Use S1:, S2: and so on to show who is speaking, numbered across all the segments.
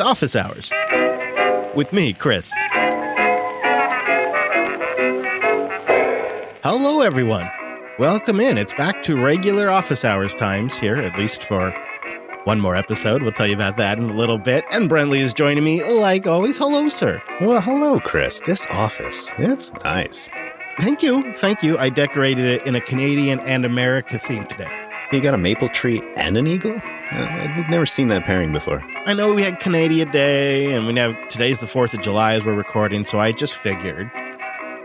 S1: It's office hours with me, Chris. Hello, everyone. Welcome in. It's back to regular office hours times here, at least for one more episode. We'll tell you about that in a little bit. And Brentley is joining me, like always. Hello, sir.
S2: Well, hello, Chris. This office, it's nice.
S1: Thank you. Thank you. I decorated it in a Canadian and America theme today.
S2: You got a maple tree and an eagle? Uh, I've never seen that pairing before.
S1: I know we had Canadian Day, and we have today's the 4th of July as we're recording, so I just figured,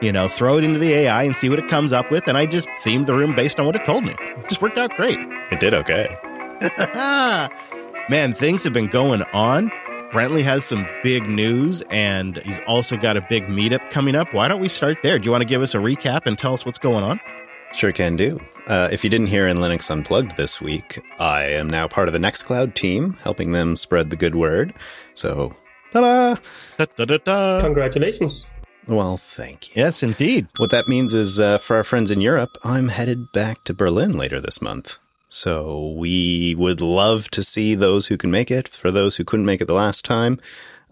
S1: you know, throw it into the AI and see what it comes up with, and I just themed the room based on what it told me. It just worked out great.
S2: It did okay.
S1: Man, things have been going on. Brentley has some big news, and he's also got a big meetup coming up. Why don't we start there? Do you want to give us a recap and tell us what's going on?
S2: Sure can do. Uh, if you didn't hear in Linux Unplugged this week, I am now part of the Nextcloud team, helping them spread the good word. So, ta-da!
S1: Da-da-da-da.
S3: Congratulations.
S2: Well, thank you.
S1: Yes, indeed.
S2: What that means is, uh, for our friends in Europe, I'm headed back to Berlin later this month. So we would love to see those who can make it. For those who couldn't make it the last time,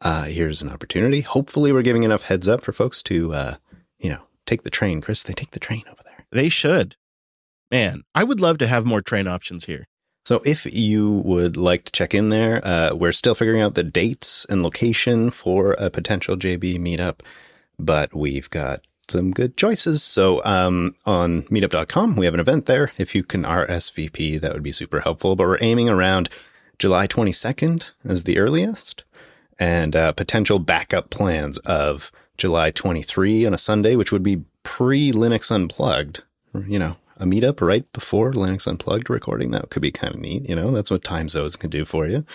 S2: uh, here's an opportunity. Hopefully, we're giving enough heads up for folks to, uh, you know, take the train. Chris, they take the train over there.
S1: They should. Man, I would love to have more train options here.
S2: So if you would like to check in there, uh, we're still figuring out the dates and location for a potential JB meetup, but we've got some good choices. So um, on meetup.com, we have an event there. If you can RSVP, that would be super helpful. But we're aiming around July 22nd as the earliest and uh, potential backup plans of July 23 on a Sunday, which would be pre Linux Unplugged. You know, a meetup right before Linux Unplugged recording. That could be kind of neat. You know, that's what time zones can do for you.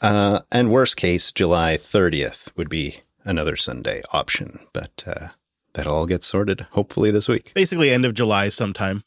S2: Uh, and worst case, July 30th would be another Sunday option. But uh, that'll all get sorted hopefully this week.
S1: Basically, end of July sometime.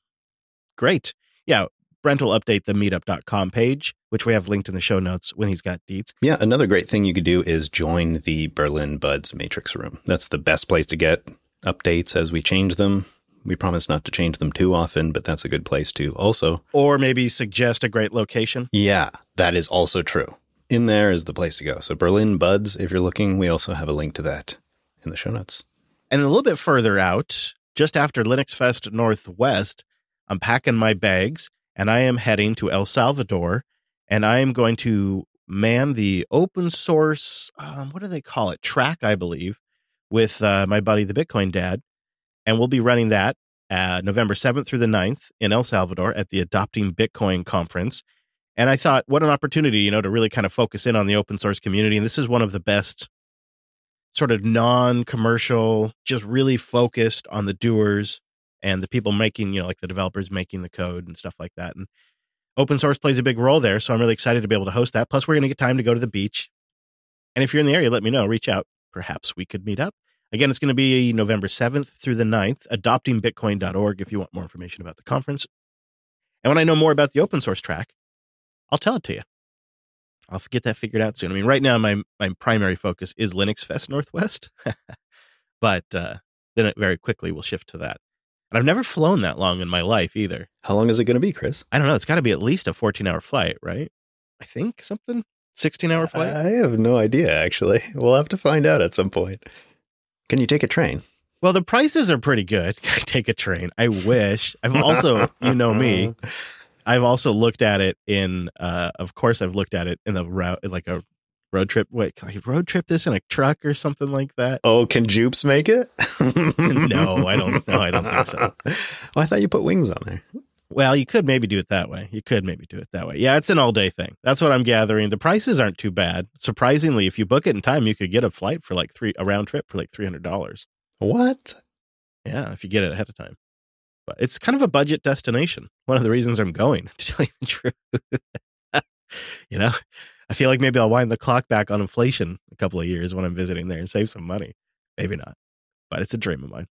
S1: Great. Yeah, Brent will update the meetup.com page, which we have linked in the show notes when he's got deets.
S2: Yeah, another great thing you could do is join the Berlin Buds Matrix Room. That's the best place to get updates as we change them. We promise not to change them too often, but that's a good place to also.
S1: Or maybe suggest a great location.
S2: Yeah, that is also true. In there is the place to go. So Berlin Buds, if you're looking, we also have a link to that in the show notes.
S1: And a little bit further out, just after Linux Fest Northwest, I'm packing my bags and I am heading to El Salvador and I am going to man the open source, um, what do they call it? Track, I believe, with uh, my buddy, the Bitcoin Dad. And we'll be running that uh, November 7th through the 9th in El Salvador at the Adopting Bitcoin conference. And I thought, what an opportunity, you know, to really kind of focus in on the open source community. And this is one of the best sort of non commercial, just really focused on the doers and the people making, you know, like the developers making the code and stuff like that. And open source plays a big role there. So I'm really excited to be able to host that. Plus, we're going to get time to go to the beach. And if you're in the area, let me know. Reach out. Perhaps we could meet up. Again, it's going to be November 7th through the 9th, adoptingbitcoin.org if you want more information about the conference. And when I know more about the open source track, I'll tell it to you. I'll get that figured out soon. I mean, right now, my, my primary focus is Linux Fest Northwest, but uh, then it very quickly will shift to that. And I've never flown that long in my life either.
S2: How long is it going to be, Chris?
S1: I don't know. It's got to be at least a 14 hour flight, right? I think something 16 hour flight.
S2: I have no idea, actually. We'll have to find out at some point. Can you take a train?
S1: Well, the prices are pretty good. Take a train. I wish. I've also, you know me, I've also looked at it in. Uh, of course, I've looked at it in the route, like a road trip. Wait, can I road trip this in a truck or something like that?
S2: Oh, can Jupes make it?
S1: no, I don't. know. I don't think so.
S2: Oh, I thought you put wings on there.
S1: Well, you could maybe do it that way. You could maybe do it that way. Yeah, it's an all day thing. That's what I'm gathering. The prices aren't too bad. Surprisingly, if you book it in time, you could get a flight for like three a round trip for like three hundred dollars.
S2: What?
S1: Yeah, if you get it ahead of time. But it's kind of a budget destination. One of the reasons I'm going, to tell you the truth. you know, I feel like maybe I'll wind the clock back on inflation a couple of years when I'm visiting there and save some money. Maybe not, but it's a dream of mine.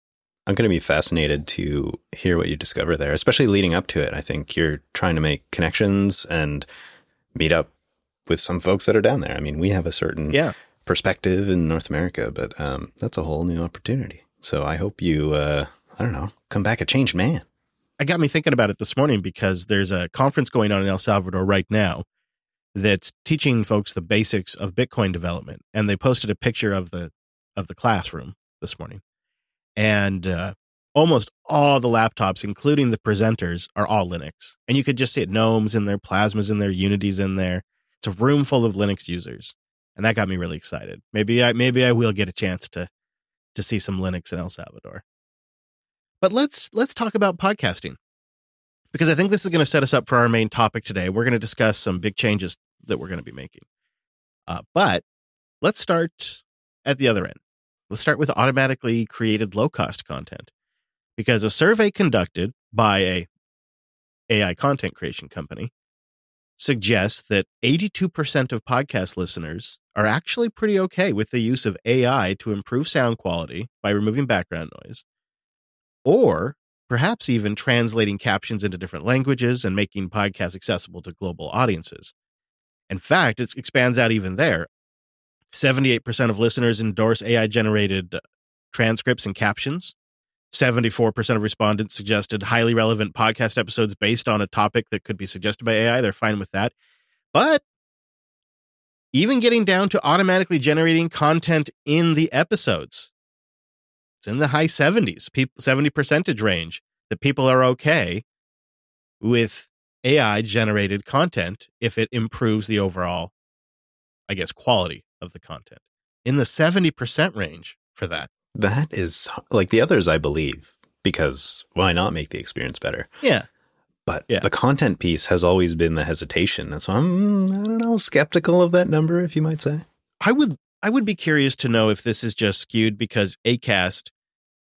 S2: I'm going to be fascinated to hear what you discover there, especially leading up to it. I think you're trying to make connections and meet up with some folks that are down there. I mean, we have a certain
S1: Yeah.
S2: perspective in North America, but um, that's a whole new opportunity. So I hope you, uh, I don't know, come back a changed man.
S1: I got me thinking about it this morning because there's a conference going on in El Salvador right now. that's teaching folks the basics of Bitcoin development, and they posted a picture of the of the classroom this morning, and uh, almost all the laptops, including the presenters, are all Linux, and you could just see it. Gnomes in there, Plasmas in there, Unity's in there. It's a room full of Linux users, and that got me really excited. Maybe I maybe I will get a chance to to see some Linux in El Salvador. But let's let's talk about podcasting because I think this is going to set us up for our main topic today. We're going to discuss some big changes that we're going to be making. Uh, but let's start at the other end. Let's start with automatically created low cost content because a survey conducted by a AI content creation company suggests that 82% of podcast listeners are actually pretty okay with the use of AI to improve sound quality by removing background noise or perhaps even translating captions into different languages and making podcasts accessible to global audiences. In fact, it expands out even there. 78% of listeners endorse AI generated uh, transcripts and captions. 74% of respondents suggested highly relevant podcast episodes based on a topic that could be suggested by AI. They're fine with that. But even getting down to automatically generating content in the episodes, it's in the high 70s, 70 percentage range that people are okay with AI generated content if it improves the overall, I guess, quality of the content. In the 70% range for that.
S2: That is like the others, I believe, because why not make the experience better?
S1: Yeah.
S2: But
S1: Yeah.
S2: the content piece has always been the hesitation. And so I'm, I don't know, skeptical of that number, if you might say.
S1: I would I would be curious to know if this is just skewed because Acast,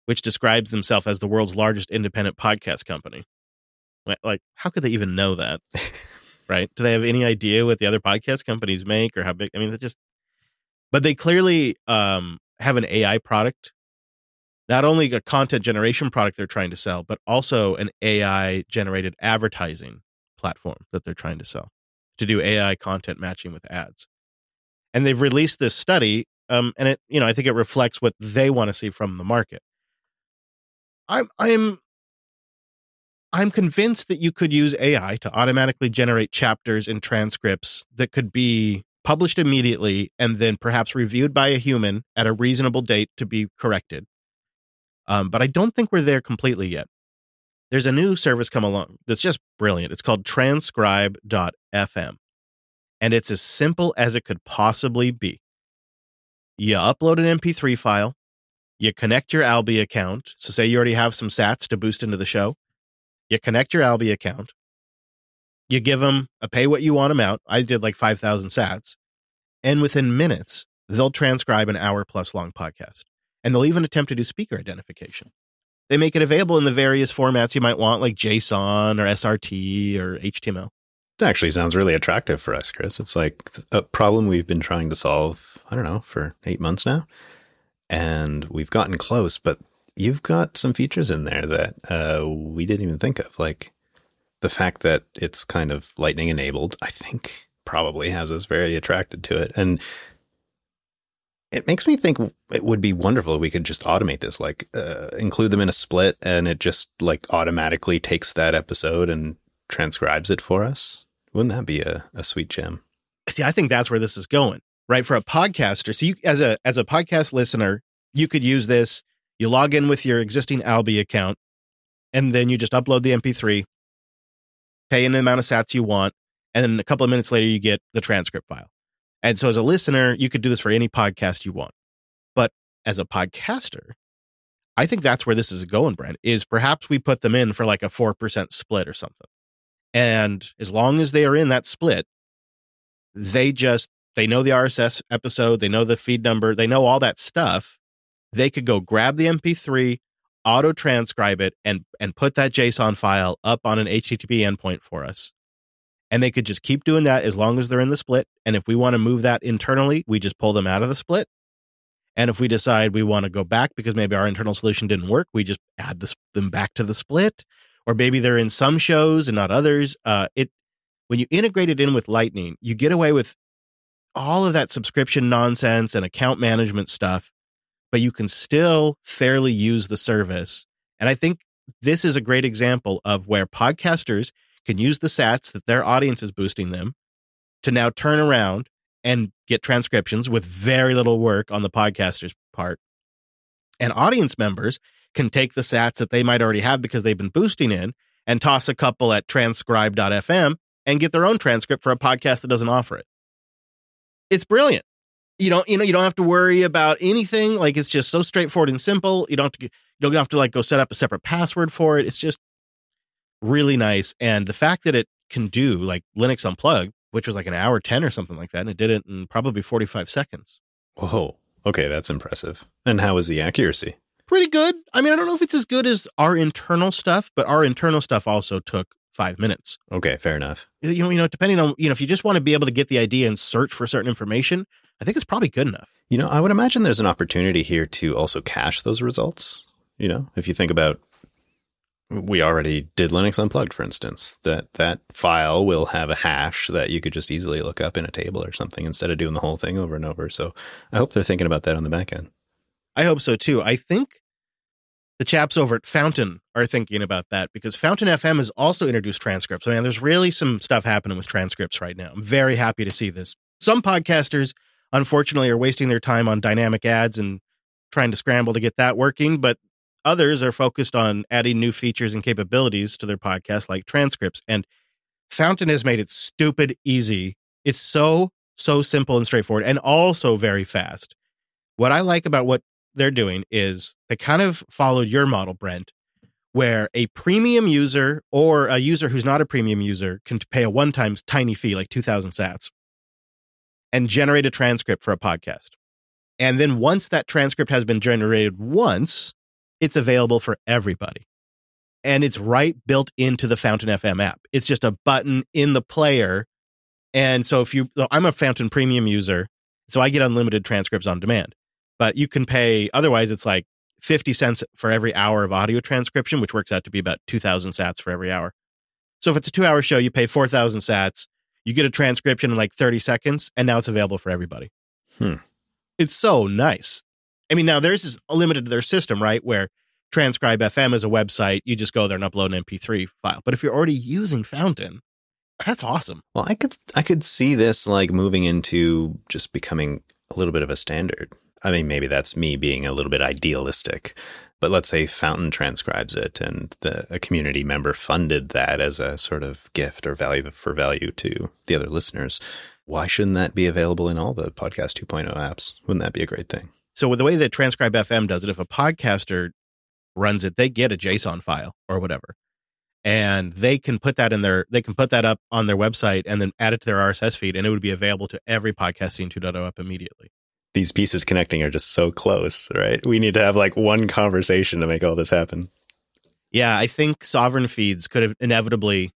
S1: which describes themselves as the world's largest independent podcast company, like- like how could they even know that? right? Do they have any idea what the other podcast companies make or how big? I mean, they just, but they clearly um, have an AI product, not only a content generation product they're trying to sell, but also an AI generated advertising platform that they're trying to sell to do AI content matching with ads. And they've released this study, um, and it, you know, I think it reflects what they want to see from the market. I'm, I'm I'm convinced that you could use AI to automatically generate chapters and transcripts that could be published immediately and then perhaps reviewed by a human at a reasonable date to be corrected. Um, but I don't think we're there completely yet. There's a new service come along that's just brilliant. It's called transcribe.fm. And it's as simple as it could possibly be. You upload an MP3 file, you connect your Alby account. So, say you already have some sats to boost into the show you connect your Alby account, you give them a pay what you want amount. I did like 5,000 sats. And within minutes, they'll transcribe an hour plus long podcast. And they'll even attempt to do speaker identification. They make it available in the various formats you might want, like JSON or SRT or HTML.
S2: It actually sounds really attractive for us, Chris. It's like a problem we've been trying to solve, I don't know, for eight months now. And we've gotten close, but you've got some features in there that uh, we didn't even think of. Like the fact that it's kind of lightning enabled, I think probably has us very attracted to it. And it makes me think it would be wonderful if we could just automate this, like uh, include them in a split and it just like automatically takes that episode and transcribes it for us. Wouldn't that be a, a sweet gem?
S1: See, I think that's where this is going, right? For a podcaster. So you as a as a podcast listener, you could use this. You log in with your existing Alby account, and then you just upload the MP3, pay the amount of sats you want, and then a couple of minutes later you get the transcript file. And so as a listener, you could do this for any podcast you want. But as a podcaster, I think that's where this is going, Brent, is perhaps we put them in for like a 4% split or something. And as long as they are in that split, they just they know the RSS episode, they know the feed number, they know all that stuff. They could go grab the MP3, auto transcribe it, and and put that JSON file up on an HTTP endpoint for us. And they could just keep doing that as long as they're in the split. And if we want to move that internally, we just pull them out of the split. And if we decide we want to go back because maybe our internal solution didn't work, we just add this, them back to the split. Or maybe they're in some shows and not others. Uh, it when you integrate it in with Lightning, you get away with all of that subscription nonsense and account management stuff, but you can still fairly use the service. And I think this is a great example of where podcasters can use the sats that their audience is boosting them to now turn around and get transcriptions with very little work on the podcaster's part. And audience members can take the sats that they might already have because they've been boosting in and toss a couple at transcribe.fm and get their own transcript for a podcast that doesn't offer it. It's brilliant. You don't, you know, you don't have to worry about anything. Like it's just so straightforward and simple. You don't have to, you don't have to like go set up a separate password for it. It's just really nice. And the fact that it can do like Linux Unplugged, which was like an hour 10 or something like that, and it did it in probably 45 seconds.
S2: Whoa. Okay, that's impressive. And how was the accuracy?
S1: Pretty good. I mean, I don't know if it's as good as our internal stuff, but our internal stuff also took five minutes.
S2: Okay, fair enough.
S1: You know, you know, depending on you know, if you just want to be able to get the idea and search for certain information, I think it's probably good enough.
S2: You know, I would imagine there's an opportunity here to also cache those results. You know, if you think about we already did Linux Unplugged, for instance, that that file will have a hash that you could just easily look up in a table or something instead of doing the whole thing over and over. So I hope they're thinking about that on the back end.
S1: I hope so too. I think the chaps over at Fountain are thinking about that because Fountain FM has also introduced transcripts. I mean, there's really some stuff happening with transcripts right now. I'm very happy to see this. Some podcasters, unfortunately, are wasting their time on dynamic ads and trying to scramble to get that working, but others are focused on adding new features and capabilities to their podcast, like transcripts. And Fountain has made it stupid easy. It's so, so simple and straightforward and also very fast. What I like about what they're doing is they kind of followed your model, Brent, where a premium user or a user who's not a premium user can pay a one time tiny fee, like 2000 sats, and generate a transcript for a podcast. And then once that transcript has been generated once, it's available for everybody. And it's right built into the Fountain FM app. It's just a button in the player. And so if you, I'm a Fountain premium user, so I get unlimited transcripts on demand but you can pay otherwise it's like 50 cents for every hour of audio transcription which works out to be about 2000 sats for every hour so if it's a two hour show you pay 4000 sats you get a transcription in like 30 seconds and now it's available for everybody.
S2: Hmm.
S1: it's so nice. I mean now theirs is limited to their system right where transcribe fm is a website. You just go there and upload an mp3 file. But if you're already using fountain that's awesome.
S2: Well i could i could see this like moving into just becoming a little bit of a standard. I mean, maybe that's me being a little bit idealistic, but let's say Fountain transcribes it and the, a community member funded that as a sort of gift or value for value to the other listeners. Why shouldn't that be available in all the Podcast 2.0 apps? Wouldn't that be a great thing?
S1: So, with the way that Transcribe FM does it, if a podcaster runs it, they get a JSON file or whatever. And they can put that in their, they can put that up on their website and then add it to their RSS feed, and it would be available to every podcasting 2.0 app immediately
S2: these pieces connecting are just so close, right? We need to have like one conversation to make all this happen.
S1: Yeah, I think sovereign feeds could inevitably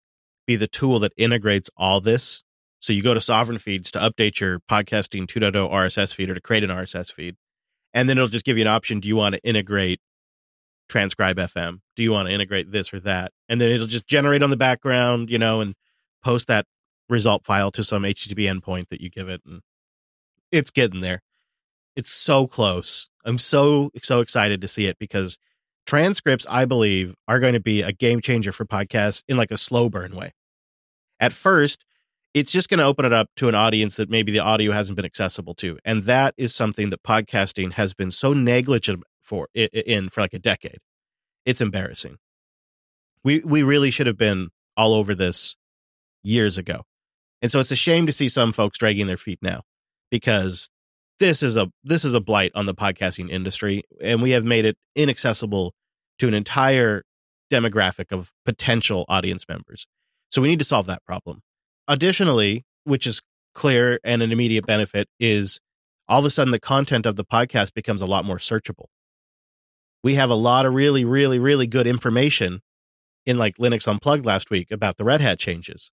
S1: be the tool that integrates all this. So you go to sovereign feeds to update your podcasting 2.0 RSS feed or to create an RSS feed. And then it'll just give you an option. Do you want to integrate transcribe FM? Do you want to integrate this or that? And then it'll just generate on the background, you know, and post that result file to some HTTP endpoint that you give it. And it's getting there. It's so close. I'm so so excited to see it because transcripts, I believe, are going to be a game changer for podcasts in like a slow burn way. At first, it's just going to open it up to an audience that maybe the audio hasn't been accessible to, and that is something that podcasting has been so negligent for in for like a decade. It's embarrassing. We we really should have been all over this years ago. And so it's a shame to see some folks dragging their feet now because this is a this is a blight on the podcasting industry and we have made it inaccessible to an entire demographic of potential audience members. So we need to solve that problem. Additionally which is clear and an immediate benefit is all of a sudden the content of the podcast becomes a lot more searchable. We have a lot of really really really good information in like linux unplugged last week about the red hat changes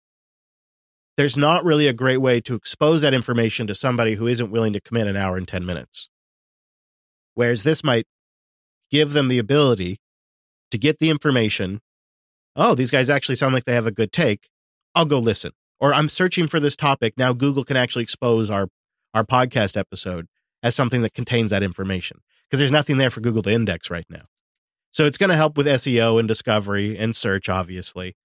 S1: there's not really a great way to expose that information to somebody who isn't willing to commit an hour and 10 minutes. Whereas this might give them the ability to get the information. Oh, these guys actually sound like they have a good take. I'll go listen. Or I'm searching for this topic. Now Google can actually expose our, our podcast episode as something that contains that information because there's nothing there for Google to index right now. So it's going to help with SEO and discovery and search, obviously.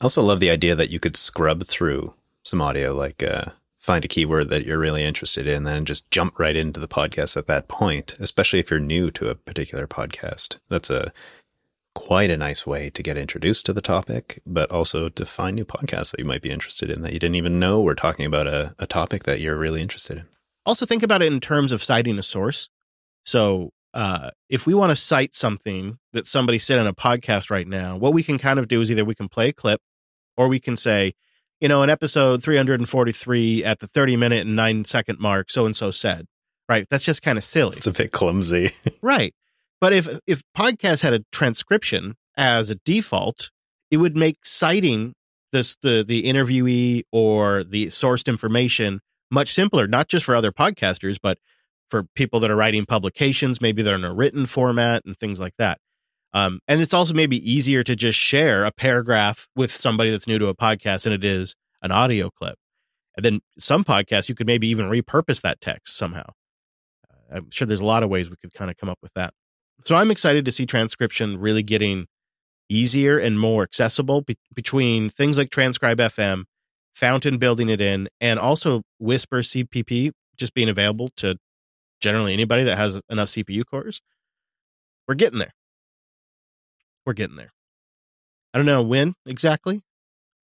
S2: I also love the idea that you could scrub through some audio like uh, find a keyword that you're really interested in, then just jump right into the podcast at that point, especially if you're new to a particular podcast. That's a quite a nice way to get introduced to the topic, but also to find new podcasts that you might be interested in that you didn't even know were talking about a, a topic that you're really interested in.
S1: Also, think about it in terms of citing a source. So, uh, if we want to cite something that somebody said in a podcast right now, what we can kind of do is either we can play a clip or we can say, you know, in episode 343 at the 30 minute and nine second mark, so and so said, right? That's just kind of silly.
S2: It's a bit clumsy.
S1: right. But if, if podcast had a transcription as a default, it would make citing this, the, the interviewee or the sourced information much simpler, not just for other podcasters, but for people that are writing publications, maybe they're in a written format and things like that. Um, and it's also maybe easier to just share a paragraph with somebody that's new to a podcast than it is an audio clip. And then some podcasts, you could maybe even repurpose that text somehow. Uh, I'm sure there's a lot of ways we could kind of come up with that. So I'm excited to see transcription really getting easier and more accessible be- between things like Transcribe FM, Fountain building it in, and also Whisper CPP just being available to generally anybody that has enough CPU cores. We're getting there. We're getting there. I don't know when exactly,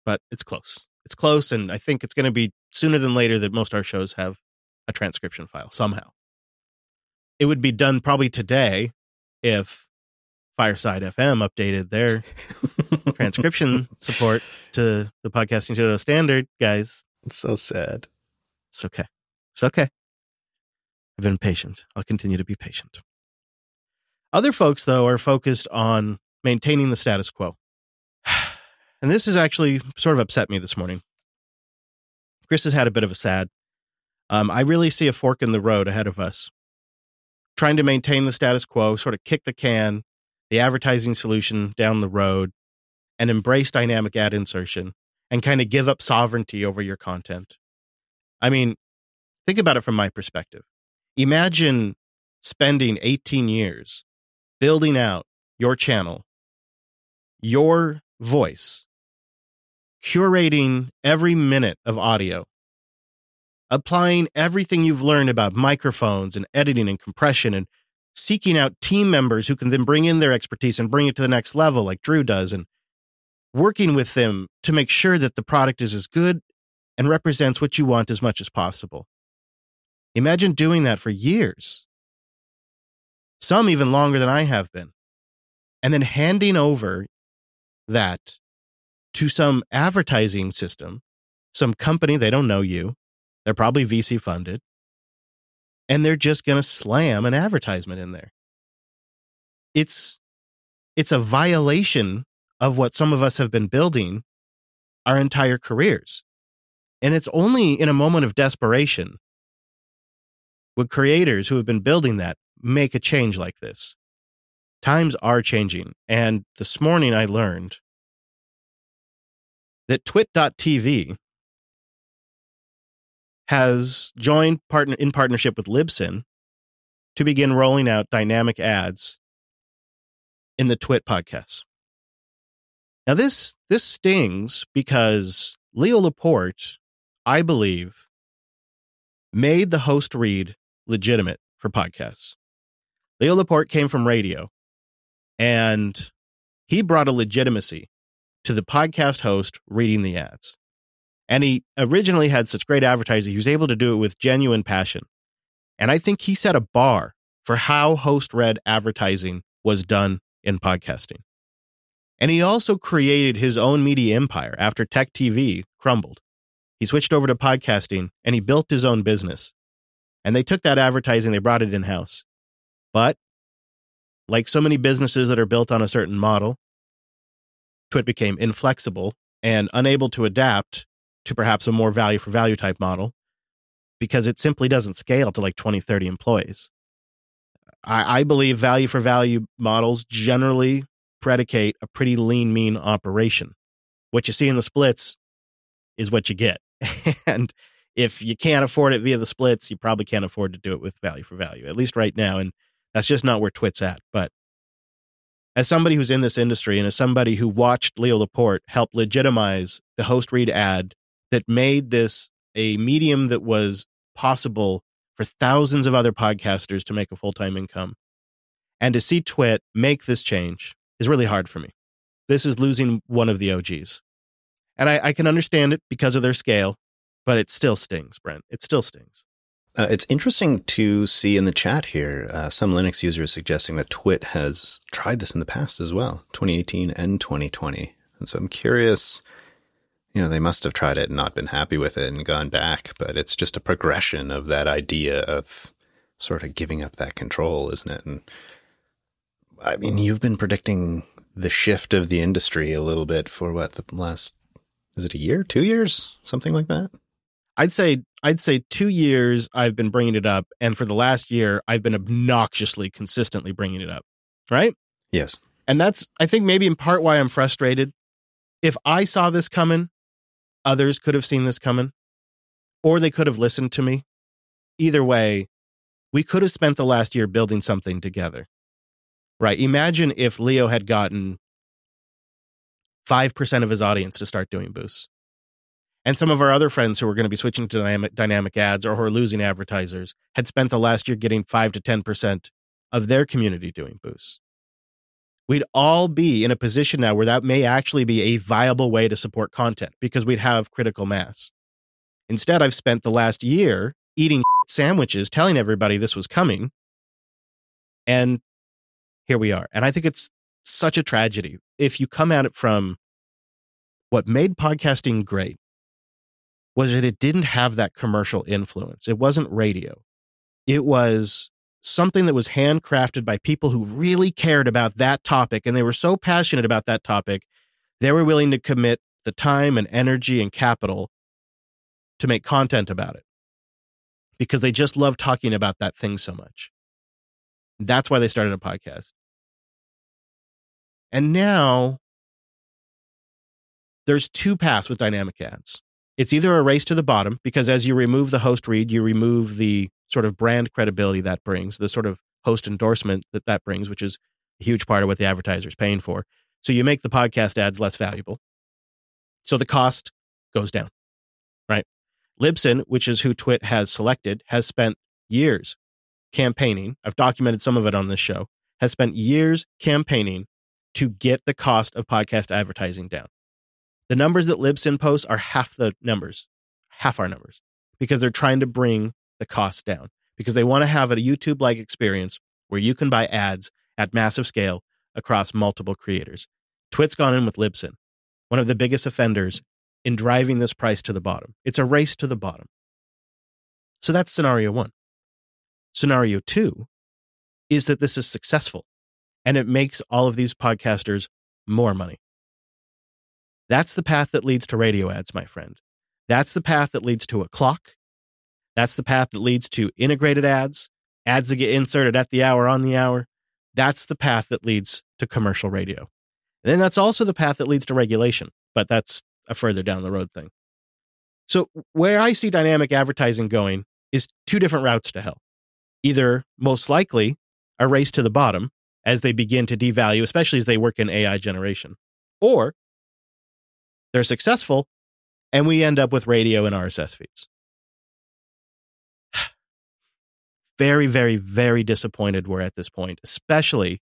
S1: but it's close. It's close, and I think it's going to be sooner than later that most our shows have a transcription file somehow. It would be done probably today if Fireside FM updated their transcription support to the podcasting show standard, guys.
S2: It's so sad.
S1: It's okay. It's okay. I've been patient. I'll continue to be patient. Other folks, though, are focused on maintaining the status quo. And this has actually sort of upset me this morning. Chris has had a bit of a sad. Um, I really see a fork in the road ahead of us. Trying to maintain the status quo, sort of kick the can, the advertising solution down the road, and embrace dynamic ad insertion and kind of give up sovereignty over your content. I mean, think about it from my perspective. Imagine spending 18 years building out your channel, your voice, curating every minute of audio, applying everything you've learned about microphones and editing and compression and seeking out team members who can then bring in their expertise and bring it to the next level like Drew does and working with them to make sure that the product is as good and represents what you want as much as possible. Imagine doing that for years. Some even longer than I have been. And then handing over that to some advertising system, some company, they don't know you. They're probably VC funded. And they're just going to slam an advertisement in there. It's, it's a violation of what some of us have been building our entire careers. And it's only in a moment of desperation would creators who have been building that make a change like this. Times are changing. And this morning I learned that twit.tv has joined partner in partnership with Libsyn to begin rolling out dynamic ads in the Twit podcast. Now this this stings because Leo Laporte, I believe, made the host read legitimate for podcasts. Leo Laporte came from radio and he brought a legitimacy to the podcast host reading the ads. And he originally had such great advertising, he was able to do it with genuine passion. And I think he set a bar for how host read advertising was done in podcasting. And he also created his own media empire after Tech TV crumbled. He switched over to podcasting and he built his own business. And they took that advertising, they brought it in house. But like so many businesses that are built on a certain model, Twit became inflexible and unable to adapt to perhaps a more value for value type model because it simply doesn't scale to like 20, 30 employees. I, I believe value for value models generally predicate a pretty lean, mean operation. What you see in the splits is what you get. and if you can't afford it via the splits, you probably can't afford to do it with value for value, at least right now. And that's just not where Twit's at. But as somebody who's in this industry and as somebody who watched Leo Laporte help legitimize the host read ad that made this a medium that was possible for thousands of other podcasters to make a full time income. And to see Twit make this change is really hard for me. This is losing one of the OGs. And I, I can understand it because of their scale, but it still stings, Brent. It still stings.
S2: Uh, it's interesting to see in the chat here uh, some Linux users suggesting that Twit has tried this in the past as well, 2018 and 2020. And so I'm curious, you know, they must have tried it and not been happy with it and gone back, but it's just a progression of that idea of sort of giving up that control, isn't it? And I mean, you've been predicting the shift of the industry a little bit for what the last is it a year, two years, something like that?
S1: I'd say I'd say two years I've been bringing it up, and for the last year I've been obnoxiously consistently bringing it up. Right?
S2: Yes.
S1: And that's I think maybe in part why I'm frustrated. If I saw this coming, others could have seen this coming, or they could have listened to me. Either way, we could have spent the last year building something together. Right? Imagine if Leo had gotten 5% of his audience to start doing boosts. And some of our other friends who were going to be switching to dynamic, dynamic ads or who are losing advertisers had spent the last year getting 5 to 10% of their community doing boosts. We'd all be in a position now where that may actually be a viable way to support content because we'd have critical mass. Instead, I've spent the last year eating sandwiches, telling everybody this was coming. And here we are. And I think it's such a tragedy. If you come at it from what made podcasting great was that it didn't have that commercial influence. It wasn't radio. It was something that was handcrafted by people who really cared about that topic and they were so passionate about that topic, they were willing to commit the time and energy and capital to make content about it because they just love talking about that thing so much. That's why they started a podcast. And now there's two paths with dynamic ads. It's either a race to the bottom because as you remove the host read, you remove the sort of brand credibility that brings, the sort of host endorsement that that brings, which is a huge part of what the advertiser is paying for. So you make the podcast ads less valuable. So the cost goes down, right? Libsyn, which is who Twit has selected, has spent years campaigning. I've documented some of it on this show, has spent years campaigning to get the cost of podcast advertising down. The numbers that Libsyn posts are half the numbers, half our numbers, because they're trying to bring the cost down, because they want to have a YouTube like experience where you can buy ads at massive scale across multiple creators. Twit's gone in with Libsyn, one of the biggest offenders in driving this price to the bottom. It's a race to the bottom. So that's scenario one. Scenario two is that this is successful and it makes all of these podcasters more money. That's the path that leads to radio ads, my friend. That's the path that leads to a clock. That's the path that leads to integrated ads, ads that get inserted at the hour on the hour. That's the path that leads to commercial radio. And then that's also the path that leads to regulation, but that's a further down the road thing. So where I see dynamic advertising going is two different routes to hell. Either most likely a race to the bottom, as they begin to devalue, especially as they work in AI generation. Or they're successful and we end up with radio and RSS feeds. very, very, very disappointed we're at this point, especially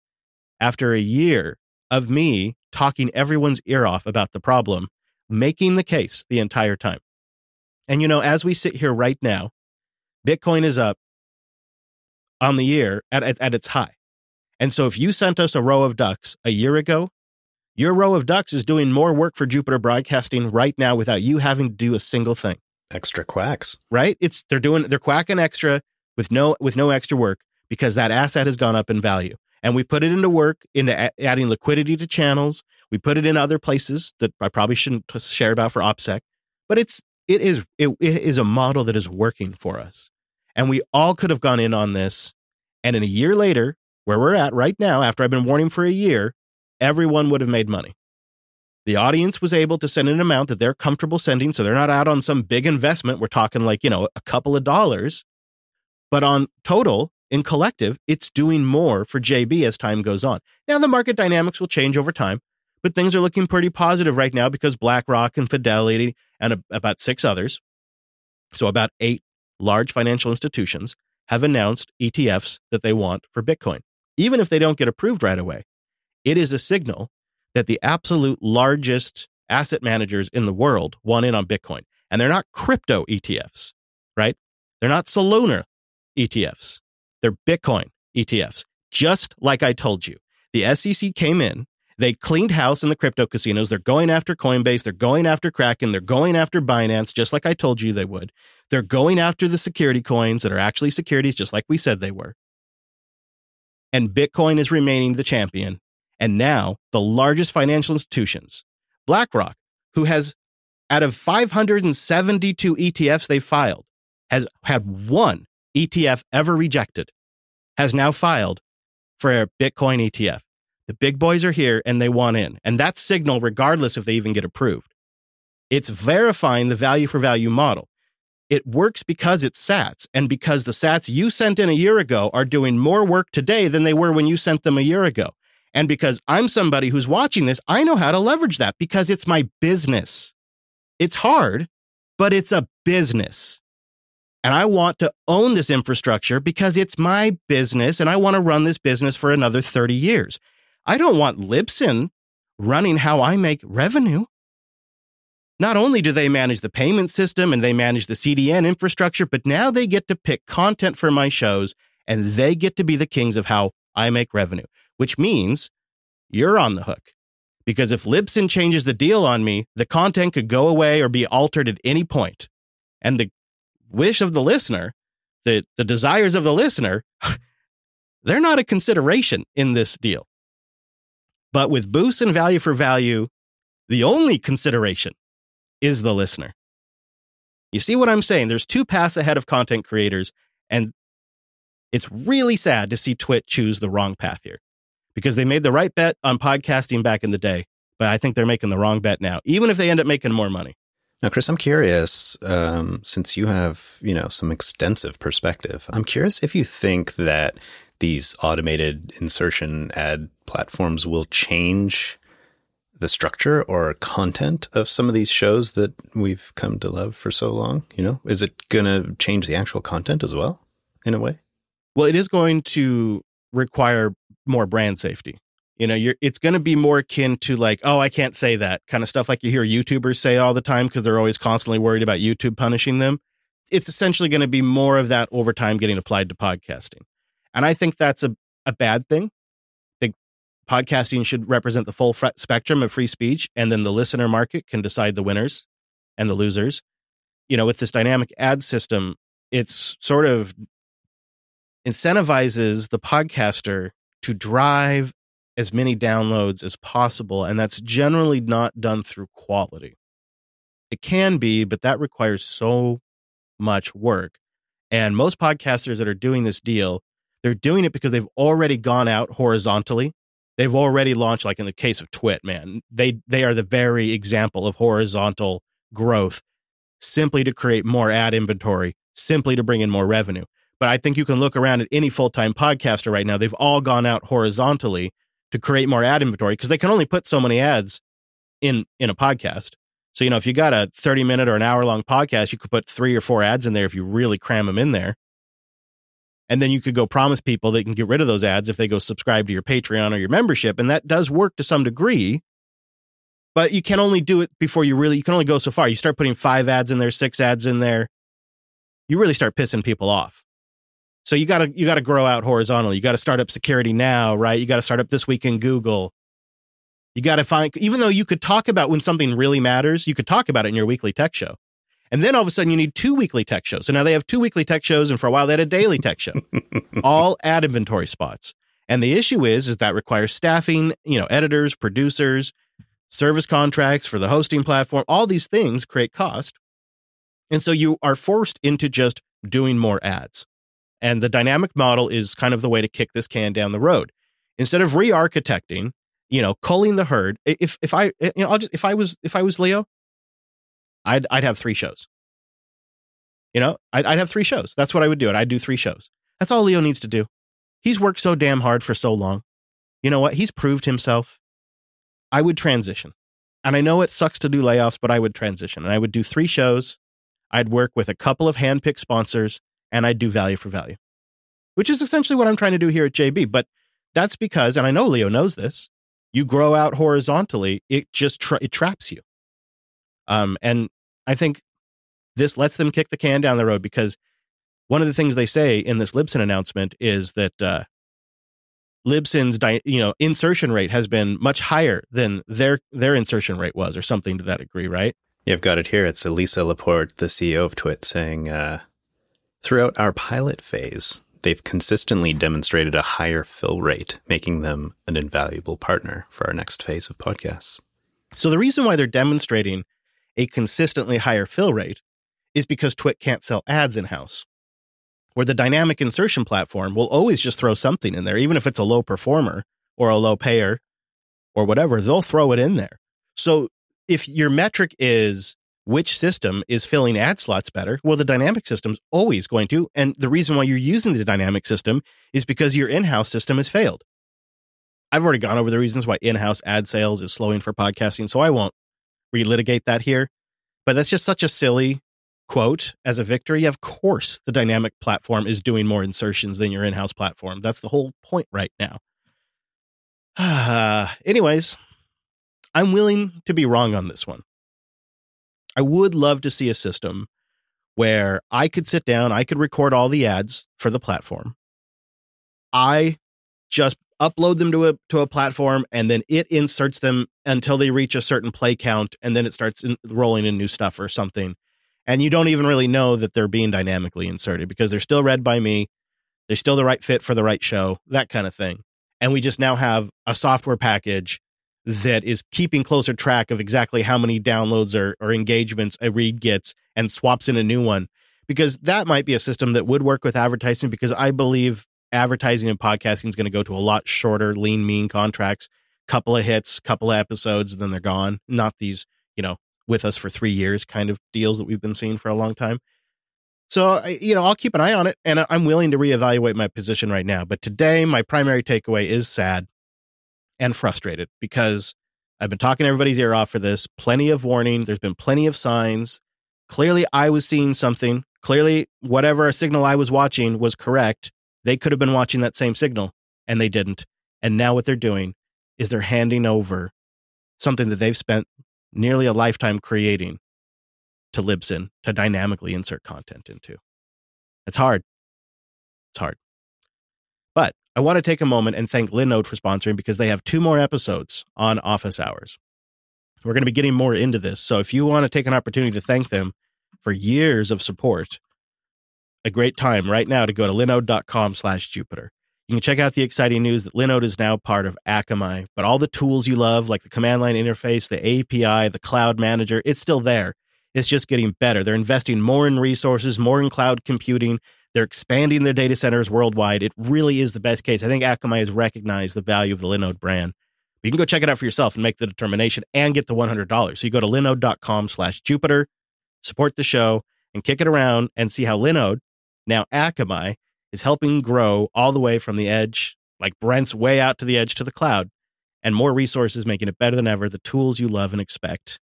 S1: after a year of me talking everyone's ear off about the problem, making the case the entire time. And you know, as we sit here right now, Bitcoin is up on the year at, at, at its high. And so if you sent us a row of ducks a year ago, your row of ducks is doing more work for Jupiter Broadcasting right now without you having to do a single thing.
S2: Extra quacks.
S1: Right? It's they're doing they're quacking extra with no with no extra work because that asset has gone up in value. And we put it into work into adding liquidity to channels. We put it in other places that I probably shouldn't share about for OPSEC, but it's it is it, it is a model that is working for us. And we all could have gone in on this and in a year later where we're at right now, after I've been warning for a year, everyone would have made money. The audience was able to send an amount that they're comfortable sending, so they're not out on some big investment. We're talking like, you know, a couple of dollars. But on total, in collective, it's doing more for JB as time goes on. Now, the market dynamics will change over time, but things are looking pretty positive right now because BlackRock and Fidelity and a, about six others So about eight large financial institutions have announced ETFs that they want for Bitcoin. Even if they don't get approved right away, it is a signal that the absolute largest asset managers in the world want in on Bitcoin. And they're not crypto ETFs, right? They're not Solana ETFs. They're Bitcoin ETFs. Just like I told you, the SEC came in, they cleaned house in the crypto casinos. They're going after Coinbase. They're going after Kraken. They're going after Binance, just like I told you they would. They're going after the security coins that are actually securities, just like we said they were. And Bitcoin is remaining the champion. And now the largest financial institutions, BlackRock, who has out of 572 ETFs they filed, has had one ETF ever rejected, has now filed for a Bitcoin ETF. The big boys are here and they want in. And that's signal regardless if they even get approved. It's verifying the value for value model. It works because it's sats and because the sats you sent in a year ago are doing more work today than they were when you sent them a year ago. And because I'm somebody who's watching this, I know how to leverage that because it's my business. It's hard, but it's a business. And I want to own this infrastructure because it's my business and I want to run this business for another 30 years. I don't want Libsyn running how I make revenue. Not only do they manage the payment system and they manage the CDN infrastructure, but now they get to pick content for my shows and they get to be the kings of how I make revenue, which means you're on the hook. Because if Libsyn changes the deal on me, the content could go away or be altered at any point. And the wish of the listener, the, the desires of the listener, they're not a consideration in this deal. But with boost and value for value, the only consideration is the listener. You see what I'm saying? There's two paths ahead of content creators, and it's really sad to see Twit choose the wrong path here because they made the right bet on podcasting back in the day, but I think they're making the wrong bet now, even if they end up making more money.
S2: Now, Chris, I'm curious, um, since you have, you know, some extensive perspective, I'm curious if you think that these automated insertion ad platforms will change the structure or content of some of these shows that we've come to love for so long? You know, is it going to change the actual content as well in a way?
S1: Well, it is going to require more brand safety. You know, you're, it's going to be more akin to like, oh, I can't say that kind of stuff like you hear YouTubers say all the time because they're always constantly worried about YouTube punishing them. It's essentially going to be more of that over time getting applied to podcasting. And I think that's a, a bad thing. I think podcasting should represent the full spectrum of free speech, and then the listener market can decide the winners and the losers. You know, with this dynamic ad system, it's sort of incentivizes the podcaster to drive as many downloads as possible. And that's generally not done through quality. It can be, but that requires so much work. And most podcasters that are doing this deal they're doing it because they've already gone out horizontally. They've already launched, like in the case of Twit, man, they, they are the very example of horizontal growth simply to create more ad inventory, simply to bring in more revenue. But I think you can look around at any full time podcaster right now. They've all gone out horizontally to create more ad inventory because they can only put so many ads in in a podcast. So you know, if you got a thirty minute or an hour long podcast, you could put three or four ads in there if you really cram them in there. And then you could go promise people they can get rid of those ads if they go subscribe to your Patreon or your membership. And that does work to some degree, but you can only do it before you really, you can only go so far. You start putting five ads in there, six ads in there. You really start pissing people off. So you gotta, you gotta grow out horizontally. You gotta start up security now, right? You gotta start up this week in Google. You gotta find, even though you could talk about when something really matters, you could talk about it in your weekly tech show. And then all of a sudden you need two weekly tech shows. So now they have two weekly tech shows. And for a while they had a daily tech show, all ad inventory spots. And the issue is, is that requires staffing, you know, editors, producers, service contracts for the hosting platform. All these things create cost. And so you are forced into just doing more ads. And the dynamic model is kind of the way to kick this can down the road. Instead of re-architecting, you know, culling the herd. If if I you know, I'll just, if I was if I was Leo, I'd I'd have three shows. You know, I'd, I'd have three shows. That's what I would do. And I'd do three shows. That's all Leo needs to do. He's worked so damn hard for so long. You know what? He's proved himself. I would transition. And I know it sucks to do layoffs, but I would transition and I would do three shows. I'd work with a couple of handpicked sponsors, and I'd do value for value, which is essentially what I'm trying to do here at JB. But that's because, and I know Leo knows this, you grow out horizontally, it just tra- it traps you. Um, and I think this lets them kick the can down the road because one of the things they say in this Libsyn announcement is that uh, Libsyn's you know insertion rate has been much higher than their their insertion rate was, or something to that degree, right?
S2: I've got it here. It's Lisa Laporte, the CEO of Twit, saying, uh, "Throughout our pilot phase, they've consistently demonstrated a higher fill rate, making them an invaluable partner for our next phase of podcasts."
S1: So the reason why they're demonstrating a consistently higher fill rate is because Twit can't sell ads in house where the dynamic insertion platform will always just throw something in there, even if it's a low performer or a low payer or whatever, they'll throw it in there. So if your metric is which system is filling ad slots better, well, the dynamic system's always going to. And the reason why you're using the dynamic system is because your in house system has failed. I've already gone over the reasons why in house ad sales is slowing for podcasting, so I won't relitigate that here. But that's just such a silly quote as a victory. Of course, the dynamic platform is doing more insertions than your in house platform. That's the whole point right now. Uh, anyways, I'm willing to be wrong on this one. I would love to see a system where I could sit down, I could record all the ads for the platform. I just upload them to a to a platform and then it inserts them until they reach a certain play count and then it starts in, rolling in new stuff or something and you don't even really know that they're being dynamically inserted because they're still read by me. They're still the right fit for the right show, that kind of thing. And we just now have a software package that is keeping closer track of exactly how many downloads or, or engagements a read gets and swaps in a new one. Because that might be a system that would work with advertising because I believe advertising and podcasting is going to go to a lot shorter, lean, mean contracts, couple of hits, couple of episodes, and then they're gone. Not these, you know, with us for three years kind of deals that we've been seeing for a long time. So, I, you know, I'll keep an eye on it and I'm willing to reevaluate my position right now. But today, my primary takeaway is sad and frustrated because I've been talking everybody's ear off for this. Plenty of warning. There's been plenty of signs. Clearly, I was seeing something. Clearly, whatever signal I was watching was correct. They could have been watching that same signal and they didn't. And now what they're doing is they're handing over something that they've spent nearly a lifetime creating to Libsyn to dynamically insert content into. It's hard. It's hard. I want to take a moment and thank Linode for sponsoring because they have two more episodes on office hours. We're going to be getting more into this. So if you want to take an opportunity to thank them for years of support, a great time right now to go to linode.com slash Jupiter. You can check out the exciting news that Linode is now part of Akamai, but all the tools you love, like the command line interface, the API, the cloud manager, it's still there. It's just getting better. They're investing more in resources, more in cloud computing. They're expanding their data centers worldwide. It really is the best case. I think Akamai has recognized the value of the Linode brand. You can go check it out for yourself and make the determination and get the $100. So you go to linode.com slash Jupiter, support the show, and kick it around and see how Linode, now Akamai, is helping grow all the way from the edge, like Brent's way out to the edge to the cloud, and more resources making it better than ever, the tools you love and expect.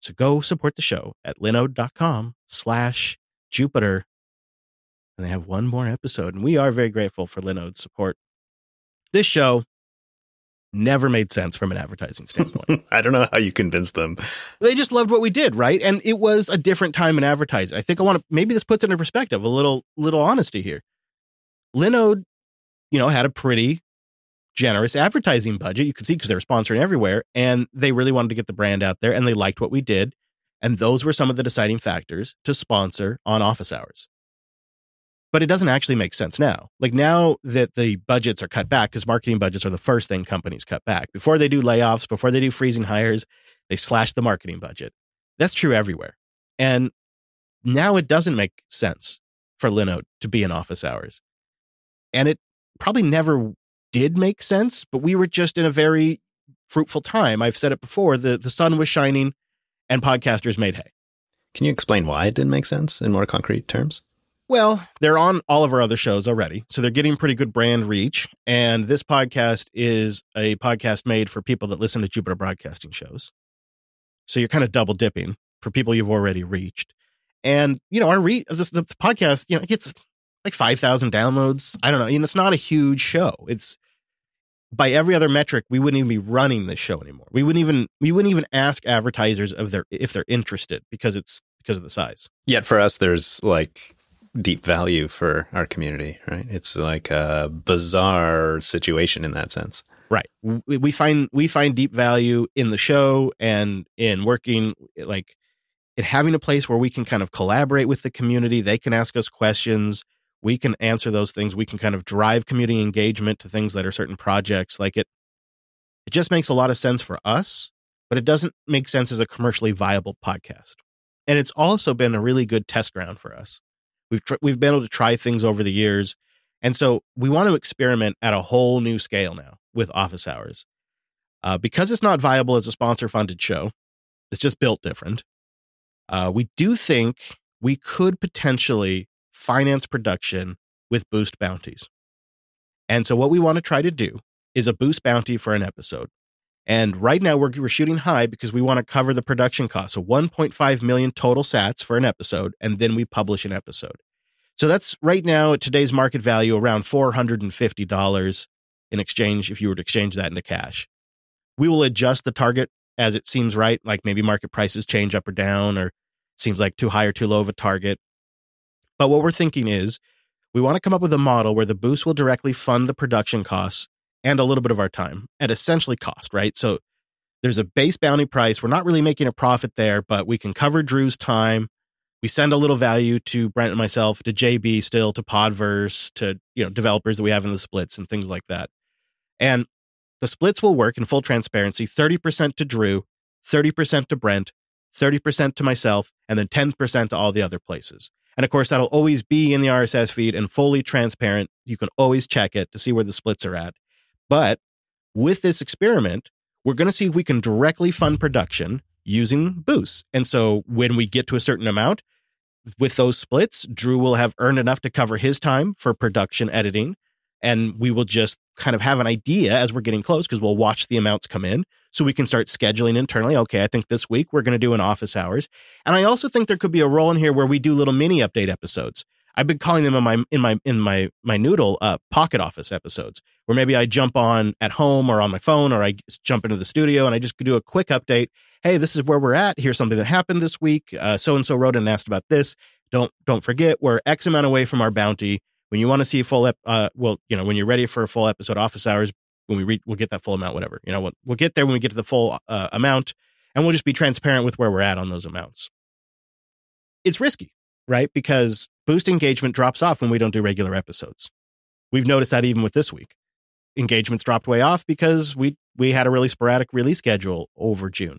S1: So go support the show at linode.com slash Jupiter. And they have one more episode. And we are very grateful for Linode's support. This show never made sense from an advertising standpoint.
S2: I don't know how you convinced them.
S1: They just loved what we did, right? And it was a different time in advertising. I think I want to maybe this puts it into perspective, a little little honesty here. Linode, you know, had a pretty generous advertising budget. You could see because they were sponsoring everywhere and they really wanted to get the brand out there and they liked what we did. And those were some of the deciding factors to sponsor on office hours. But it doesn't actually make sense now. Like now that the budgets are cut back, because marketing budgets are the first thing companies cut back. Before they do layoffs, before they do freezing hires, they slash the marketing budget. That's true everywhere. And now it doesn't make sense for Linode to be in office hours and it probably never did make sense, but we were just in a very fruitful time. I've said it before, the, the sun was shining and podcasters made hay.
S2: Can you explain why it didn't make sense in more concrete terms?
S1: Well, they're on all of our other shows already. So they're getting pretty good brand reach. And this podcast is a podcast made for people that listen to Jupiter broadcasting shows. So you're kind of double dipping for people you've already reached. And, you know, our re this, the podcast, you know, it gets like 5,000 downloads. I don't know. Know, it's not a huge show. It's by every other metric, we wouldn't even be running this show anymore. We wouldn't even, we wouldn't even ask advertisers of their, if they're interested because it's, because of the size.
S2: Yet for us, there's like deep value for our community, right? It's like a bizarre situation in that sense.
S1: Right. We, find we find deep value in the show and in working like in having a place where we can kind of collaborate with the community. They can ask us questions. We can answer those things. We can kind of drive community engagement to things that are certain projects. Like it, it just makes a lot of sense for us, but it doesn't make sense as a commercially viable podcast. And it's also been a really good test ground for us. We've tr- we've been able to try things over the years, and so we want to experiment at a whole new scale now with Office Hours. Uh, because it's not viable as a sponsor funded show, it's just built different. Uh, we do think we could potentially finance production with boost bounties. And so, what we want to try to do is a boost bounty for an episode. And right now, we're, we're shooting high because we want to cover the production cost. So, 1.5 million total sats for an episode, and then we publish an episode. So, that's right now at today's market value around $450 in exchange if you were to exchange that into cash. We will adjust the target as it seems right, like maybe market prices change up or down, or seems like too high or too low of a target. But what we're thinking is we want to come up with a model where the boost will directly fund the production costs and a little bit of our time at essentially cost, right? So there's a base bounty price. We're not really making a profit there, but we can cover Drew's time. We send a little value to Brent and myself, to JB still, to Podverse, to you know developers that we have in the splits and things like that. And the splits will work in full transparency 30% to Drew, 30% to Brent, 30% to myself, and then 10% to all the other places. And of course, that'll always be in the RSS feed and fully transparent. You can always check it to see where the splits are at. But with this experiment, we're going to see if we can directly fund production using boosts. And so when we get to a certain amount with those splits, Drew will have earned enough to cover his time for production editing and we will just kind of have an idea as we're getting close because we'll watch the amounts come in so we can start scheduling internally okay i think this week we're going to do an office hours and i also think there could be a role in here where we do little mini update episodes i've been calling them in my in my in my my noodle uh, pocket office episodes where maybe i jump on at home or on my phone or i jump into the studio and i just do a quick update hey this is where we're at here's something that happened this week so and so wrote and asked about this don't don't forget we're x amount away from our bounty when you want to see a full, ep- uh, well, you know, when you're ready for a full episode office hours, when we read, we'll get that full amount, whatever. You know, we'll, we'll get there when we get to the full uh, amount, and we'll just be transparent with where we're at on those amounts. It's risky, right? Because boost engagement drops off when we don't do regular episodes. We've noticed that even with this week, engagements dropped way off because we we had a really sporadic release schedule over June,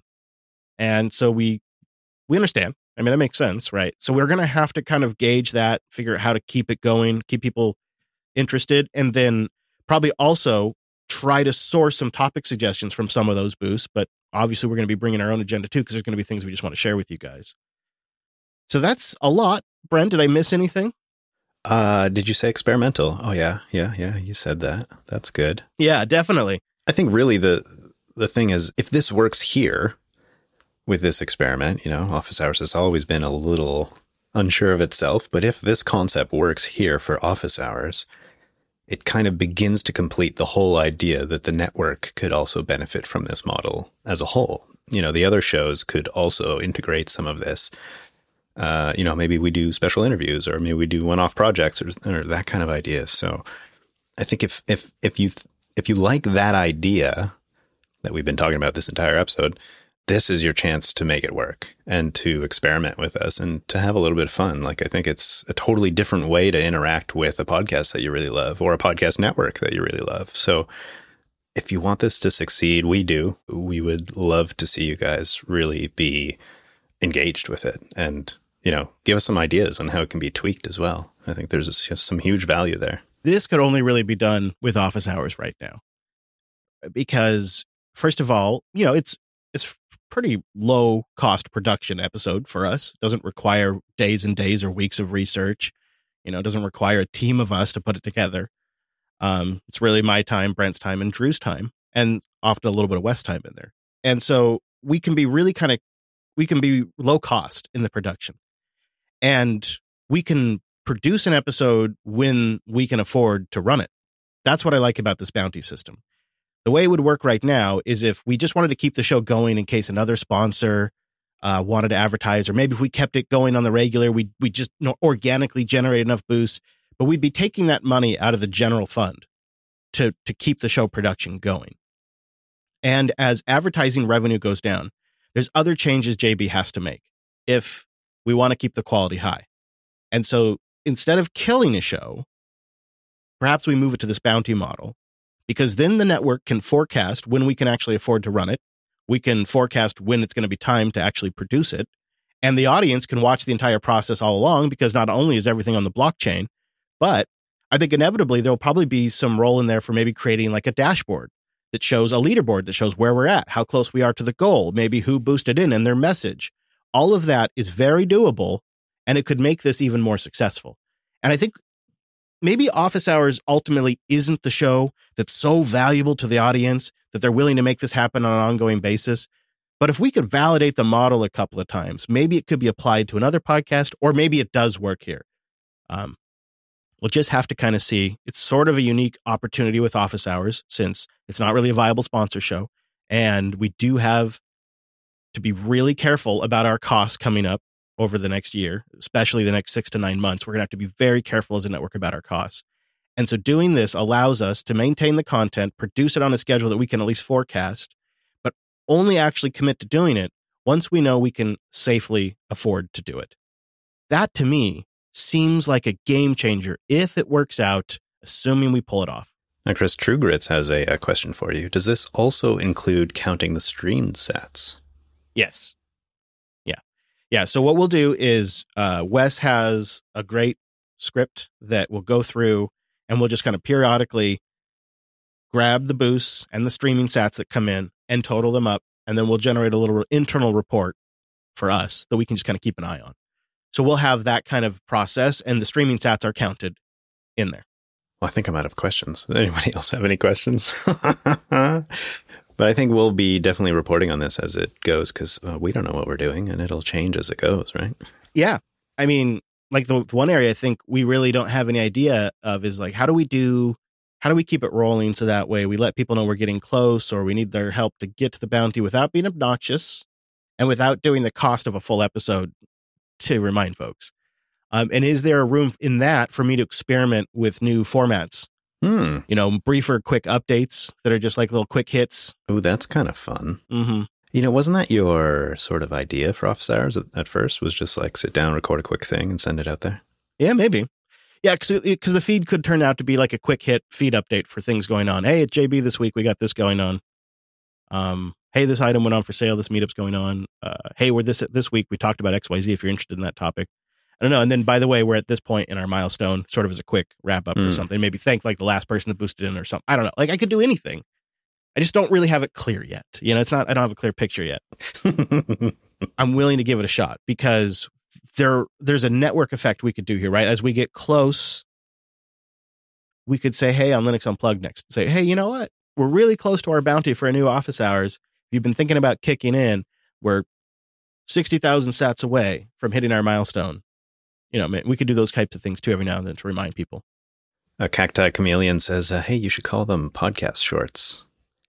S1: and so we we understand I mean, that makes sense, right? So we're going to have to kind of gauge that, figure out how to keep it going, keep people interested, and then probably also try to source some topic suggestions from some of those boosts. But obviously, we're going to be bringing our own agenda too, because there's going to be things we just want to share with you guys. So that's a lot. Brent, did I miss anything?
S2: Uh, did you say experimental? Oh yeah, yeah, yeah. You said that. That's good.
S1: Yeah, definitely.
S2: I think really the the thing is, if this works here, with this experiment. You know, office hours has always been a little unsure of itself, but if this concept works here for office hours, it kind of begins to complete the whole idea that the network could also benefit from this model as a whole. You know, the other shows could also integrate some of this. Uh, you know, maybe we do special interviews or maybe we do one-off projects or, or that kind of idea. So I think if, if, if you, if you like that idea that we've been talking about this entire episode, this is your chance to make it work and to experiment with us and to have a little bit of fun. Like, I think it's a totally different way to interact with a podcast that you really love or a podcast network that you really love. So, if you want this to succeed, we do. We would love to see you guys really be engaged with it and, you know, give us some ideas on how it can be tweaked as well. I think there's just some huge value there.
S1: This could only really be done with office hours right now. Because first of all, you know, it's it's pretty low cost production episode for us. Doesn't require days and days or weeks of research. You know, doesn't require a team of us to put it together. Um, it's really my time, Brent's time, and Drew's time, and often a little bit of West time in there. And so we can be really kind of we can be low cost in the production. and we can produce an episode when we can afford to run it. That's what I like about this bounty system. The way it would work right now is if we just wanted to keep the show going in case another sponsor uh, wanted to advertise, or maybe if we kept it going on the regular, we we just you know, organically generate enough boosts, but we'd be taking that money out of the general fund to to keep the show production going. And as advertising revenue goes down, there's other changes JB has to make if we want to keep the quality high. And so instead of killing a show, perhaps we move it to this bounty model because then the network can forecast when we can actually afford to run it. We can forecast when it's going to be time to actually produce it. And the audience can watch the entire process all along because not only is everything on the blockchain, but I think inevitably there'll probably be some role in there for maybe creating like a dashboard that shows a leaderboard that shows where we're at, how close we are to the goal, maybe who boosted in and their message. All of that is very doable and it could make this even more successful. And I think maybe office hours ultimately isn't the show that's so valuable to the audience that they're willing to make this happen on an ongoing basis. But if we could validate the model a couple of times, maybe it could be applied to another podcast, or maybe it does work here. Um, we'll just have to kind of see. It's sort of a unique opportunity with office hours since it's not really a viable sponsor show. And we do have to be really careful about our costs coming up over the next year, especially the next six to nine months. We're going to have to be very careful as a network about our costs. And so doing this allows us to maintain the content, produce it on a schedule that we can at least forecast, but only actually commit to doing it once we know we can safely afford to do it. That to me seems like a game changer if it works out, assuming we pull it off.
S2: Now, Chris True Grits has a, a question for you. Does this also include counting the streamed sats?
S1: Yes. Yeah. Yeah. So what we'll do is uh, Wes has a great script that we'll go through and we'll just kind of periodically grab the boosts and the streaming sats that come in and total them up. And then we'll generate a little internal report for us that we can just kind of keep an eye on. So we'll have that kind of process and the streaming stats are counted in there.
S2: Well, I think I'm out of questions. Does anybody else have any questions? But I think we'll be definitely reporting on this as it goes because uh, we don't know what we're doing and it'll change as it goes, right?
S1: Yeah. I mean, like the one area I think we really don't have any idea of is like, how do we do, how do we keep it rolling so that way we let people know we're getting close or we need their help to get to the bounty without being obnoxious and without doing the cost of a full episode to remind folks? Um, and is there a room in that for me to experiment with new formats
S2: Hmm.
S1: you know, briefer, quick updates that are just like little quick hits.
S2: Oh, that's kind of fun.
S1: Mm-hmm.
S2: You know, wasn't that your sort of idea for office hours at, at first? Was just like sit down, record a quick thing, and send it out there.
S1: Yeah, maybe. Yeah, because the feed could turn out to be like a quick hit feed update for things going on. Hey, at JB this week we got this going on. Um, hey, this item went on for sale. This meetup's going on. Uh, hey, we're this this week we talked about X Y Z. If you're interested in that topic, I don't know. And then, by the way, we're at this point in our milestone, sort of as a quick wrap up mm. or hmm. something. Maybe thank like the last person that boosted in or something. I don't know. Like I could do anything. I just don't really have it clear yet. You know, it's not. I don't have a clear picture yet. I'm willing to give it a shot because there there's a network effect we could do here, right? As we get close, we could say, "Hey, on Linux Unplugged next." Say, "Hey, you know what? We're really close to our bounty for a new office hours. If you've been thinking about kicking in, we're sixty thousand sats away from hitting our milestone you know, we could do those types of things too every now and then to remind people.
S2: A cacti chameleon says, uh, "Hey, you should call them podcast shorts."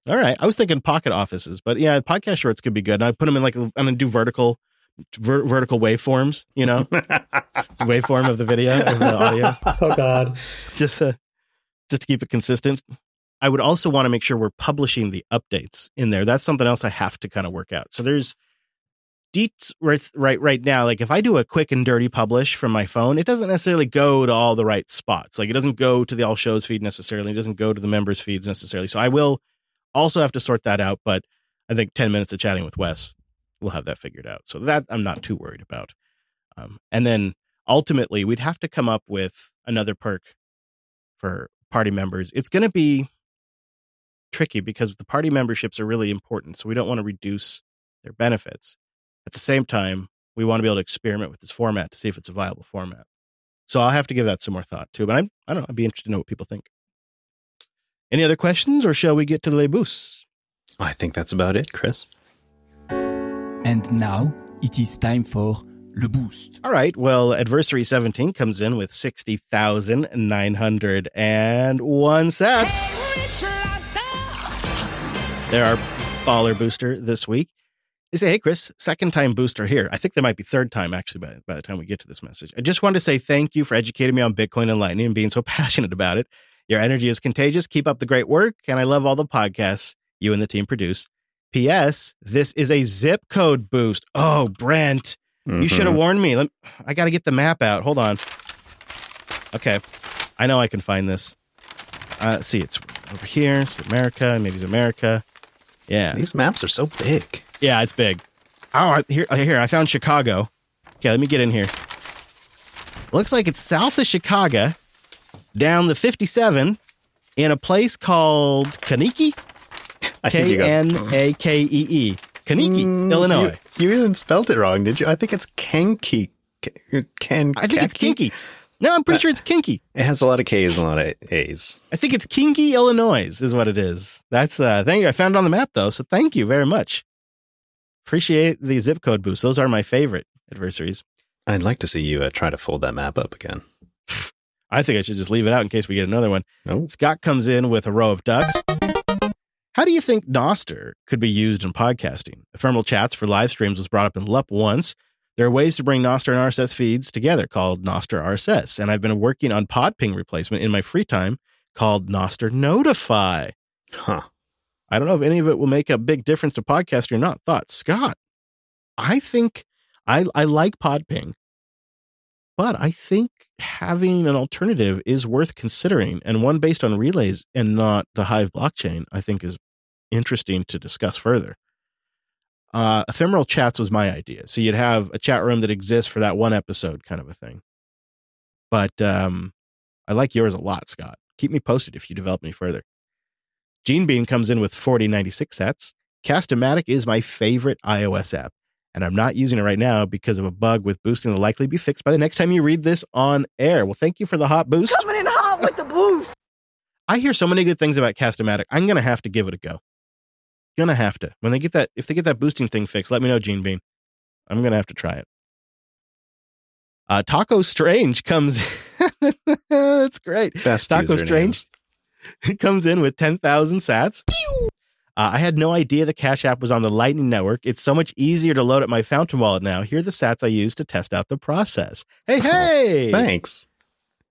S1: All right, I was thinking pocket offices, but yeah, podcast shorts could be good. And I put them in like I'm gonna do vertical, ver- vertical waveforms. You know, waveform of the video of the audio.
S3: Oh God,
S1: just uh, just to keep it consistent. I would also want to make sure we're publishing the updates in there. That's something else I have to kind of work out. So there's deets right, right right now like if i do a quick and dirty publish from my phone it doesn't necessarily go to all the right spots. Like it doesn't go to the all shows feed necessarily. It doesn't go to the members feeds necessarily. So i will also have to sort that out but i think 10 minutes of chatting with wes we'll have that figured out. So that i'm not too worried about. Um, and then ultimately we'd have to come up with another perk for party members. It's going to be tricky because the party memberships are really important so we don't want to reduce their benefits at the same time, we want to be able to experiment with this format to see if it's a viable format. So I'll have to give that some more thought too. But I'm, I don't know. I'd be interested to know what people think. Any other questions, or shall we get to the boosts?
S2: I think that's about it, Chris.
S4: And now it is time for
S3: le boost.
S1: All right. Well, Adversary 17 comes in with 60,901 sats. There are our baller booster this week. They say, hey, Chris, second time booster here. I think there might be third time actually by, by the time we get to this message. I just wanted to say thank you for educating me on Bitcoin and Lightning and being so passionate about it. Your energy is contagious. Keep up the great work. And I love all the podcasts you and the team produce. P.S. This is a zip code boost. Oh, Brent, you should have
S2: Mhm.
S1: warned me. Let, I got to get the map out. Hold on. Okay. I know I can find this. Uh, see, it's over here. It's America. Maybe it's America. Yeah.
S2: These maps are so big.
S1: Yeah, it's big. Oh, I- here, here, I found Chicago. Okay, let me get in here. Looks like it's south of Chicago, down the 57, in a place called Kaniki.
S2: I think you
S1: K
S2: got-
S1: N A K E E. Kaniki,
S2: Mm,
S1: Illinois.
S2: You, you even spelled it wrong, did you? I think it's Kenki. Ken.
S1: I think it's
S2: Kenki?
S1: Kinky. No, I'm pretty sure it's Kinky.
S2: It has a lot of K's and a lot of A's.
S1: I think it's Kinky, Illinois, is what it is. That's uh thank you. I found it on the map though, so thank you very much. Appreciate the zip code boost. Those are my favorite adversaries.
S2: I'd like to see you uh, try to fold that map up again.
S1: I think I should just leave it out in case we get another one.
S2: No.
S1: Scott comes in with a row of ducks. How do you think Nostr could be used in podcasting? Ephemeral chats for live streams was brought up in LUP once. There are ways to bring Nostr and RSS feeds together called Nostr RSS, and I've been working on Podping replacement in my free time called Nostr Notify.
S2: Huh.
S1: I don't know if any of it will make a big difference to podcasting or not. Thoughts, Scott? I think I I like Podping, but I think having an alternative is worth considering, and one based on relays and not the Hive blockchain. I think is interesting to discuss further. Uh, ephemeral chats was my idea, so you'd have a chat room that exists for that one episode, kind of a thing. But um, I like yours a lot, Scott. Keep me posted if you develop any further. Gene Bean comes in with 4096 sets. Castamatic is my favorite iOS app, and I'm not using it right now because of a bug with boosting will likely be fixed by the next time you read this on air. Well, thank you for the hot boost.
S4: Coming in hot with the boost.
S1: I hear so many good things about Castamatic. I'm gonna have to give it a go. Gonna have to. When they get that, if they get that boosting thing fixed, let me know, Gene Bean. I'm gonna have to try it. Uh, Taco Strange comes. That's great.
S2: Best
S1: Taco
S2: usernames.
S1: Strange comes in with 10,000 sats. Uh, I had no idea the Cash App was on the Lightning Network. It's so much easier to load up my Fountain wallet now. Here are the sats I use to test out the process. Hey, hey!
S2: Thanks.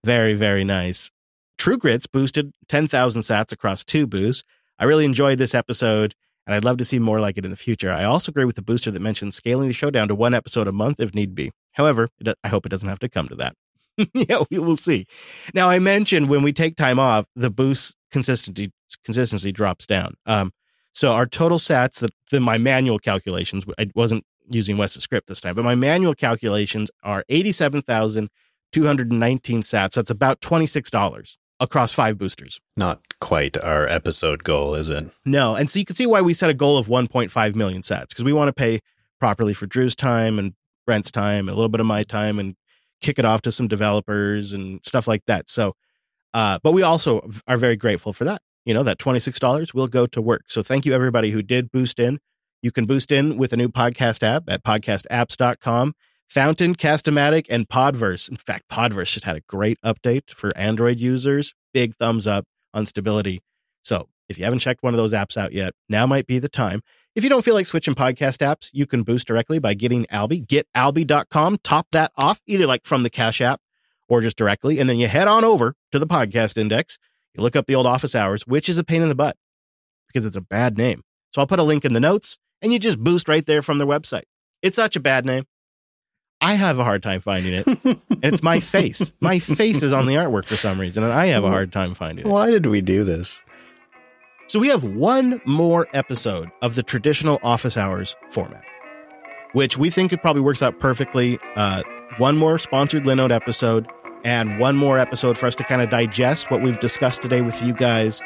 S1: Very, very nice. True Grits boosted 10,000 sats across two boosts. I really enjoyed this episode, and I'd love to see more like it in the future. I also agree with the booster that mentioned scaling the show down to one episode a month if need be. However, it, I hope it doesn't have to come to that. yeah, we will see. Now, I mentioned when we take time off, the boost consistency consistency drops down. Um, so our total sats, the, the my manual calculations, I wasn't using Wes's script this time, but my manual calculations are eighty-seven thousand two hundred and nineteen sats. That's about twenty-six dollars across five boosters.
S2: Not quite our episode goal, is it?
S1: No, and so you can see why we set a goal of 1.5 million sats because we want to pay properly for Drew's time and Brent's time and a little bit of my time and kick it off to some developers and stuff like that. So, uh, but we also are very grateful for that. You know, that $26 will go to work. So thank you everybody who did boost in. You can boost in with a new podcast app at podcastapps.com. Fountain, Castamatic, and Podverse. In fact, Podverse just had a great update for Android users. Big thumbs up on stability. So if you haven't checked one of those apps out yet, now might be the time. If you don't feel like switching podcast apps, you can boost directly by getting Alby. GetAlby.com, top that off, either like from the Cash app or just directly. And then you head on over to the podcast index. You look up the old office hours, which is a pain in the butt because it's a bad name. So I'll put a link in the notes and you just boost right there from their website. It's such a bad name. I have a hard time finding it. And it's my face. My face is on the artwork for some reason, and I have a hard time finding it.
S2: Why did we do this?
S1: So we have one more episode of the traditional office hours format, which we think it probably works out perfectly. Uh, one more sponsored Linode episode and one more episode for us to kind of digest what we've discussed today with you guys.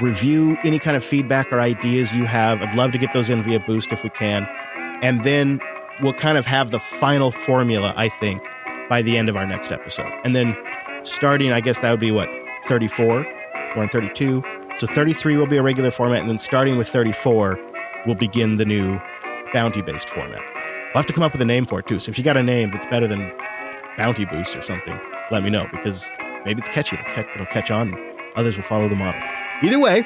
S1: Review any kind of feedback or ideas you have. I'd love to get those in via Boost if we can. And then we'll kind of have the final formula, I think, by the end of our next episode. And then starting, I guess that would be what, 34? We're on 32. So 33 will be a regular format, and then starting with 34, we'll begin the new bounty based format. We'll have to come up with a name for it too. So if you got a name that's better than Bounty Boost or something, let me know because maybe it's catchy. It'll catch, it'll catch on. Others will follow the model. Either way,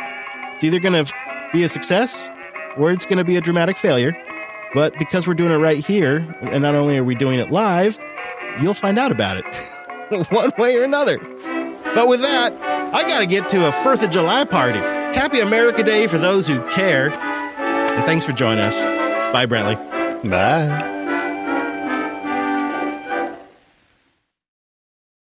S1: it's either going to be a success or it's going to be a dramatic failure. But because we're doing it right here, and not only are we doing it live, you'll find out about it one way or another. But with that, I got to get to a 4th of July party. Happy America Day for those who care. And thanks for joining us. Bye, Brantley.
S2: Bye.